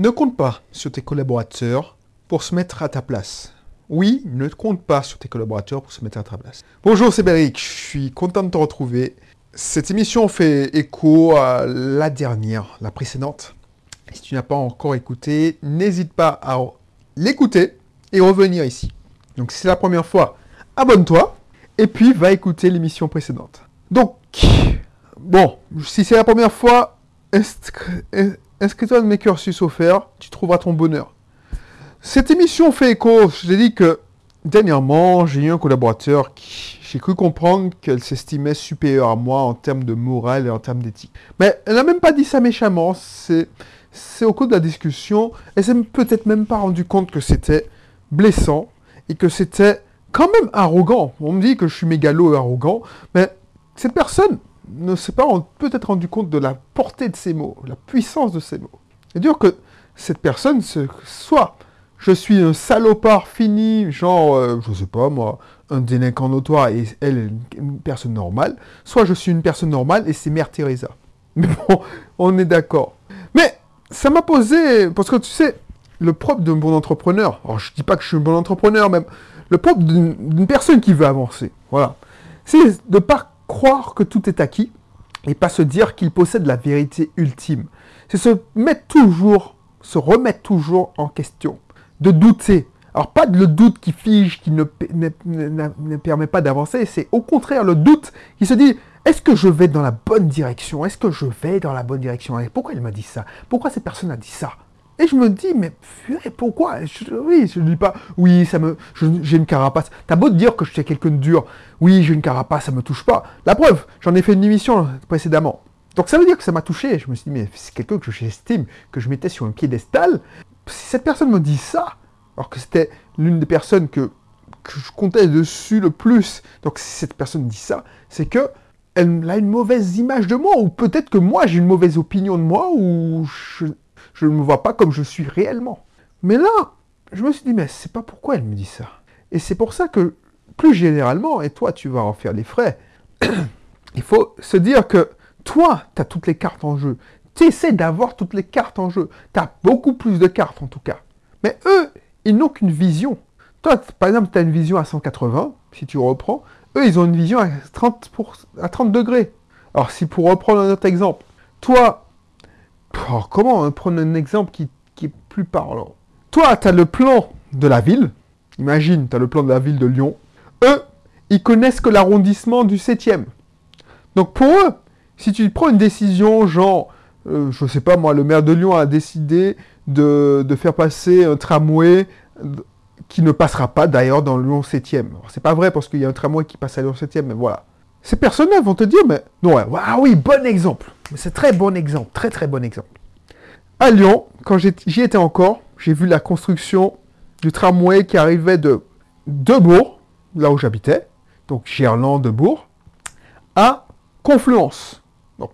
Ne compte pas sur tes collaborateurs pour se mettre à ta place. Oui, ne compte pas sur tes collaborateurs pour se mettre à ta place. Bonjour, c'est Béric, je suis content de te retrouver. Cette émission fait écho à la dernière, la précédente. Si tu n'as pas encore écouté, n'hésite pas à l'écouter et revenir ici. Donc si c'est la première fois, abonne-toi et puis va écouter l'émission précédente. Donc, bon, si c'est la première fois, inscris-toi dans mes cursus offerts, tu trouveras ton bonheur? Cette émission fait écho, je t'ai dit que dernièrement, j'ai eu un collaborateur qui, j'ai cru comprendre qu'elle s'estimait supérieure à moi en termes de morale et en termes d'éthique. Mais elle n'a même pas dit ça méchamment, c'est, c'est au cours de la discussion, elle s'est peut-être même pas rendu compte que c'était blessant et que c'était quand même arrogant. On me dit que je suis mégalo et arrogant, mais cette personne ne s'est pas peut-être rendu compte de la portée de ces mots, la puissance de ces mots. C'est dire que cette personne, soit je suis un salopard fini, genre, je euh, je sais pas moi, un délinquant notoire et elle est une personne normale, soit je suis une personne normale et c'est Mère Teresa. Mais bon, on est d'accord. Mais ça m'a posé, parce que tu sais, le propre d'un bon entrepreneur, alors je dis pas que je suis un bon entrepreneur, même le propre d'une personne qui veut avancer, voilà, c'est de pas croire que tout est acquis et pas se dire qu'il possède la vérité ultime. C'est se mettre toujours, se remettre toujours en question, de douter. Alors pas le doute qui fige, qui ne, ne, permet pas d'avancer, c'est au contraire le doute qui se dit est-ce que je vais dans la bonne direction? Est-ce que je vais dans la bonne direction? Et pourquoi il m'a dit ça? Pourquoi cette personne a dit ça? Et je me dis, mais pourquoi? Oui, je ne dis pas, oui, ça me, j'ai une carapace. T'as beau te dire que je suis quelqu'un de dur, oui, j'ai une carapace, ça me touche pas. La preuve, j'en ai fait une émission précédemment. Donc ça veut dire que ça m'a touché. Je me suis dit, mais c'est quelqu'un que j'estime, que je mettais sur un piédestal. Si cette personne me dit ça, alors que c'était l'une des personnes que, que je comptais dessus le plus, donc si cette personne dit ça, c'est que elle a une mauvaise image de moi, ou peut-être que moi j'ai une mauvaise opinion de moi, ou je, je ne me vois pas comme je suis réellement. Mais là, je me suis dit, mais c'est pas pourquoi elle me dit ça. Et c'est pour ça que, plus généralement, et toi, tu vas en faire les frais, il faut se dire que toi, tu as toutes les cartes en jeu. Tu essaies d'avoir toutes les cartes en jeu. Tu as beaucoup plus de cartes, en tout cas. Mais eux, ils n'ont qu'une vision. Toi, par exemple, tu as une vision à 180, si tu reprends. Eux, ils ont une vision à 30, à 30 degrés. Alors, si pour reprendre un autre exemple, toi, comment hein, prendre un exemple qui, est plus parlant? Toi, tu as le plan de la ville. Imagine, tu as le plan de la ville de Lyon. Eux, ils connaissent que l'arrondissement du 7e. Donc pour eux, si tu prends une décision, genre, euh, je sais pas moi, le maire de Lyon a décidé de, faire passer un tramway qui ne passera pas d'ailleurs dans Lyon 7e. C'est pas vrai parce qu'il y a un tramway qui passe à Lyon 7e, mais voilà. Ces personnes-là vont te dire, mais non, ah oui, bon exemple. C'est très bon exemple, très très bon exemple. À Lyon, quand j'y étais encore, j'ai vu la construction du tramway qui arrivait de Debourg, là où j'habitais, donc Gerland, Debourg, à Confluence.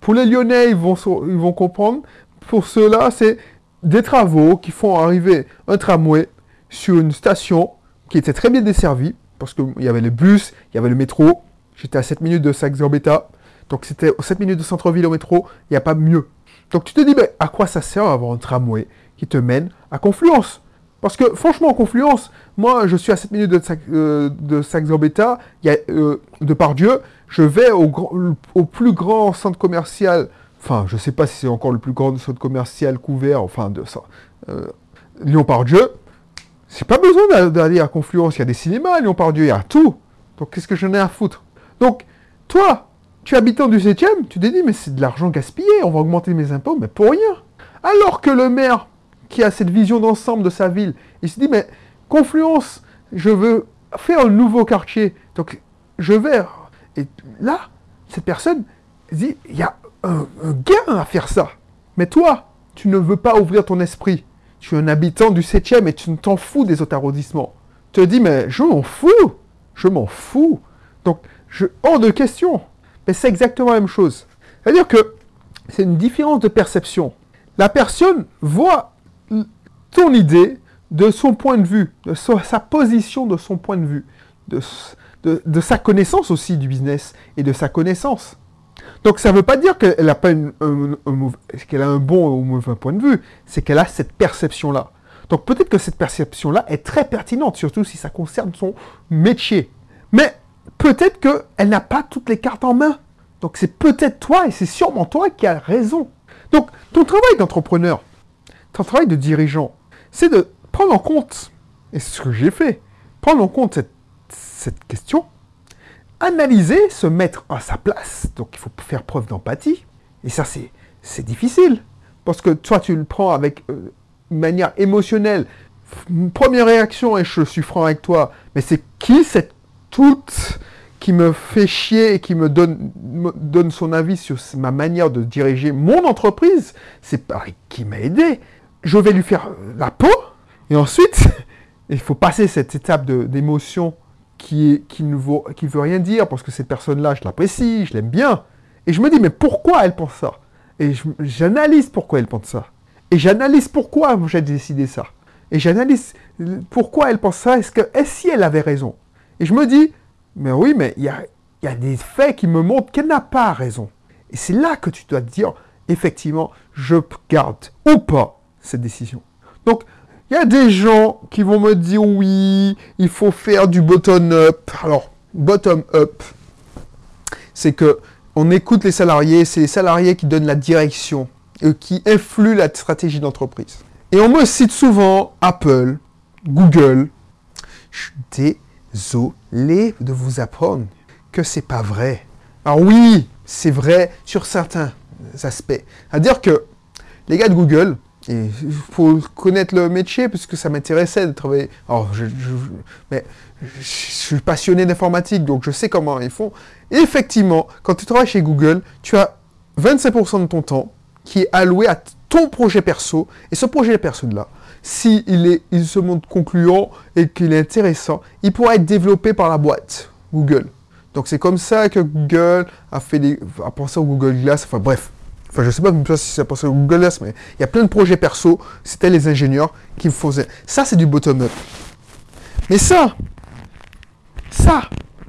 Pour les Lyonnais, ils vont, comprendre. Pour ceux-là, c'est des travaux qui font arriver un tramway sur une station qui était très bien desservie, parce qu'il y avait les bus, il y avait le métro. J'étais à 7 minutes de Saxe-Gambetta. Donc c'était 7 minutes de centre-ville au métro, il n'y a pas mieux. Donc tu te dis, mais à quoi ça sert d'avoir un tramway qui te mène à Confluence? Parce que franchement, en Confluence, moi je suis à 7 minutes de, euh, de Saxe-Gambetta, euh, de Pardieu, je vais au, au, plus grand centre commercial, enfin je ne sais pas si c'est encore le plus grand centre commercial couvert, enfin de ça, euh, Lyon-Pardieu, c'est pas besoin d'aller à Confluence, il y a des cinémas à Lyon-Pardieu, il y a tout. Donc qu'est-ce que j'en ai à foutre? Donc, toi, tu habitant du 7 tu te dis, mais c'est de l'argent gaspillé, on va augmenter mes impôts, mais pour rien. Alors que le maire, qui a cette vision d'ensemble de sa ville, il se dit, mais Confluence, je veux faire un nouveau quartier, donc je vais... Et là, cette personne dit, il y a un, gain à faire ça. Mais toi, tu ne veux pas ouvrir ton esprit. Tu es un habitant du 7 et tu ne t'en fous des autres arrondissements. Tu te dis, mais je m'en fous. Je m'en fous. Donc, je, hors de question. C'est exactement la même chose. C'est-à-dire que c'est une différence de perception. La personne voit ton idée de son point de vue, de sa position de son point de vue, de, de, sa connaissance aussi du business et de sa connaissance. Donc ça ne veut pas dire qu'elle a, pas un, qu'elle a un bon ou mauvais point de vue, c'est qu'elle a cette perception-là. Donc peut-être que cette perception-là est très pertinente, surtout si ça concerne son métier. Mais peut-être qu'elle n'a pas toutes les cartes en main. Donc c'est peut-être toi et c'est sûrement toi qui as raison. Donc ton travail d'entrepreneur, ton travail de dirigeant, c'est de prendre en compte, et c'est ce que j'ai fait, prendre en compte cette, cette question, analyser, se mettre à sa place. Donc il faut faire preuve d'empathie. Et ça, c'est difficile. Parce que toi, tu le prends avec euh, une manière émotionnelle. Première réaction, et je suis franc avec toi, mais c'est qui cette toute qui me fait chier et qui me donne, donne son avis sur ma manière de diriger mon entreprise C'est Paris qui m'a aidé. Je vais lui faire la peau, et ensuite, il faut passer cette étape d'émotion qui, qui ne qui veut rien dire, parce que cette personne-là, je l'apprécie, je l'aime bien. Et je me dis, mais pourquoi elle pense ça? Et j'analyse pourquoi elle pense ça. Et j'analyse pourquoi j'ai décidé ça. Et j'analyse pourquoi elle pense ça. Est-ce que, est si elle avait raison? Et je me dis, mais oui, mais il y a, des faits qui me montrent qu'elle n'a pas raison. Et c'est là que tu dois te dire, effectivement, je garde ou pas cette décision. Donc, il y a des gens qui vont me dire oui, il faut faire du bottom-up. Alors, bottom-up, c'est que on écoute les salariés, c'est les salariés qui donnent la direction et qui influent la stratégie d'entreprise. Et on me cite souvent Apple, Google. De vous apprendre que c'est pas vrai. Alors oui, c'est vrai sur certains aspects. À-dire que les gars de Google, il faut connaître le métier parce que ça m'intéressait de travailler. Alors, je, mais je suis passionné d'informatique, donc je sais comment ils font. effectivement, quand tu travailles chez Google, tu as 25% de ton temps qui est alloué à ton projet perso. Et ce projet perso-là, s'il il il se montre concluant et qu'il est intéressant, il pourra être développé par la boîte Google. Donc c'est comme ça que Google a pensé au Google Glass. Enfin bref, Enfin, je sais pas si c'est pour ça Google Earth, mais il y a plein de projets perso. C'était les ingénieurs qui faisaient. Ça, c'est du bottom-up. Mais ça, ça,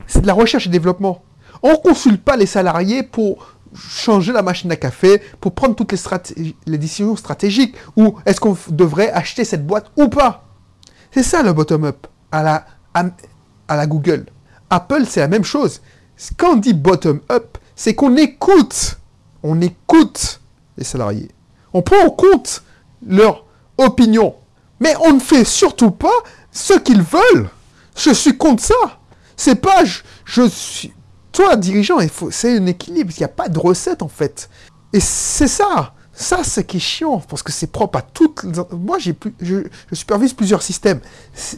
c'est de la recherche et développement. On ne consulte pas les salariés pour changer la machine à café, pour prendre toutes les, les décisions stratégiques, ou est-ce qu'on devrait acheter cette boîte ou pas? C'est ça le bottom-up à la, à la Google. Apple, c'est la même chose. Quand on dit bottom-up, c'est qu'on écoute on écoute les salariés. On prend en compte leur opinion. Mais on ne fait surtout pas ce qu'ils veulent. Je suis contre ça. C'est pas je, suis. Toi, dirigeant, c'est un équilibre. Il n'y a pas de recette en fait. Et c'est ça. Ça, c'est qui est chiant, parce que c'est propre à toutes les... Moi, j'ai je, supervise plusieurs systèmes.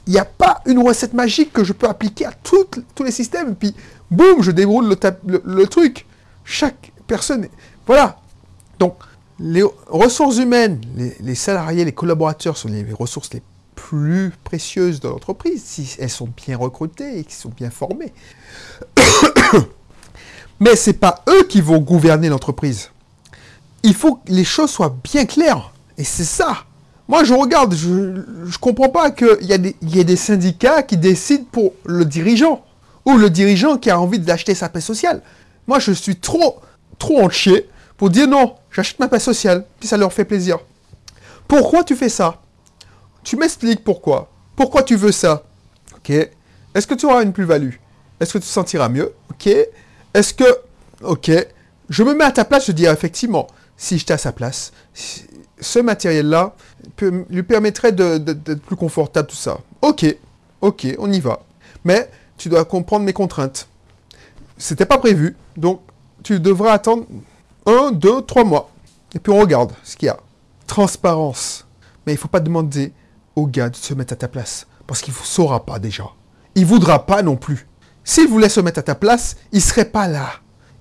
Il n'y a pas une recette magique que je peux appliquer à tous les systèmes, puis, boum, je déroule le, le truc. Chaque personne... Voilà. Donc, les ressources humaines, les, salariés, les collaborateurs sont les ressources les plus précieuses de l'entreprise si elles sont bien recrutées et qui sont bien formées. Mais ce n'est pas eux qui vont gouverner l'entreprise. Il faut que les choses soient bien claires. Et c'est ça. Moi, je regarde, je ne comprends pas qu'il y, y ait des syndicats qui décident pour le dirigeant. Ou le dirigeant qui a envie d'acheter sa paix sociale. Moi, je suis trop, trop entier pour dire non, j'achète ma paix sociale, puis ça leur fait plaisir. Pourquoi tu fais ça? Tu m'expliques pourquoi. Pourquoi tu veux ça Ok. Est-ce que tu auras une plus-value? Est-ce que tu te sentiras mieux? Ok. Est-ce que... Ok. Je me mets à ta place, je dis effectivement, si j'étais à sa place, ce matériel-là lui permettrait d'être plus confortable, tout ça. Ok. Ok, on y va. Mais tu dois comprendre mes contraintes. C'était pas prévu, donc tu devras attendre un, deux, trois mois. Et puis on regarde ce qu'il y a. Transparence. Mais il ne faut pas demander au gars de se mettre à ta place. Parce qu'il ne saura pas déjà. Il ne voudra pas non plus. S'il voulait se mettre à ta place, il ne serait pas là.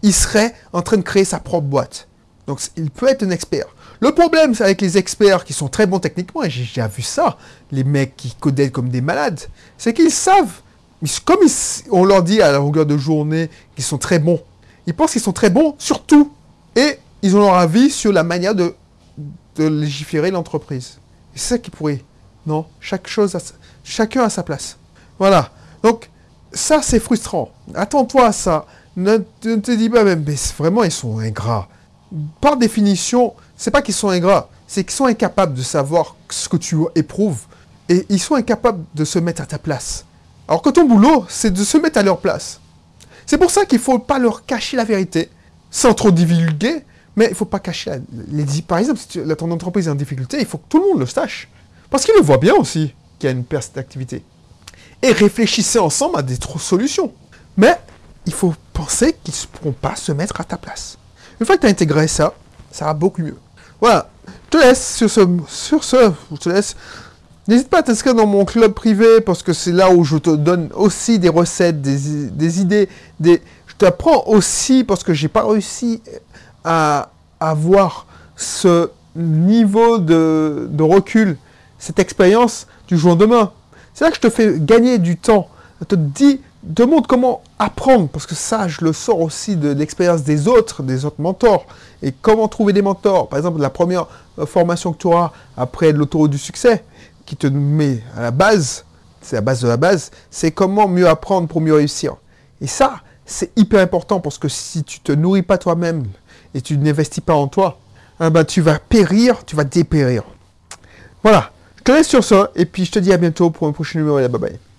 Il serait en train de créer sa propre boîte. Donc il peut être un expert. Le problème, c'est avec les experts qui sont très bons techniquement, et j'ai déjà vu ça, les mecs qui codaient comme des malades, c'est qu'ils savent, comme on leur dit à la longueur de journée qu'ils sont très bons, ils pensent qu'ils sont très bons sur tout. Et ils ont leur avis sur la manière de, légiférer l'entreprise. C'est ça qui pourrait. Non, chaque chose, chacun a sa place. Voilà. Donc, ça, c'est frustrant. Attends-toi à ça. ne, te dis pas même, mais vraiment, ils sont ingrats. Par définition, c'est pas qu'ils sont ingrats, c'est qu'ils sont incapables de savoir ce que tu éprouves. Et ils sont incapables de se mettre à ta place. Alors que ton boulot, c'est de se mettre à leur place. C'est pour ça qu'il faut pas leur cacher la vérité, sans trop divulguer, mais il faut pas cacher la- les... Par exemple, si tu- ton entreprise est en difficulté, il faut que tout le monde le sache. Parce qu'ils le voient bien aussi qu'il y a une perte d'activité. Et réfléchissez ensemble à des solutions. Mais il faut penser qu'ils ne pourront pas se mettre à ta place. Une fois que tu as intégré ça, ça va beaucoup mieux. Voilà. Je te laisse sur ce. Sur ce, je te laisse. N'hésite pas à t'inscrire dans mon club privé parce que c'est là où je te donne aussi des recettes, des, idées, des. Je t'apprends aussi parce que j'ai pas réussi à avoir ce niveau de recul, cette expérience du jour au lendemain. C'est là que je te fais gagner du temps. Je te dis, te comment apprendre, parce que ça, je le sors aussi de l'expérience des autres, des autres mentors. Et comment trouver des mentors. Par exemple, la première euh, formation que tu auras après l'autoroute du succès, qui te met à la base, c'est la base de la base, c'est comment mieux apprendre pour mieux réussir. Et ça, c'est hyper important parce que si tu te nourris pas toi-même et tu n'investis pas en toi, eh ben, tu vas périr, tu vas dépérir. Voilà. Je te laisse sur ça et puis je te dis à bientôt pour un prochain numéro. et Bye bye.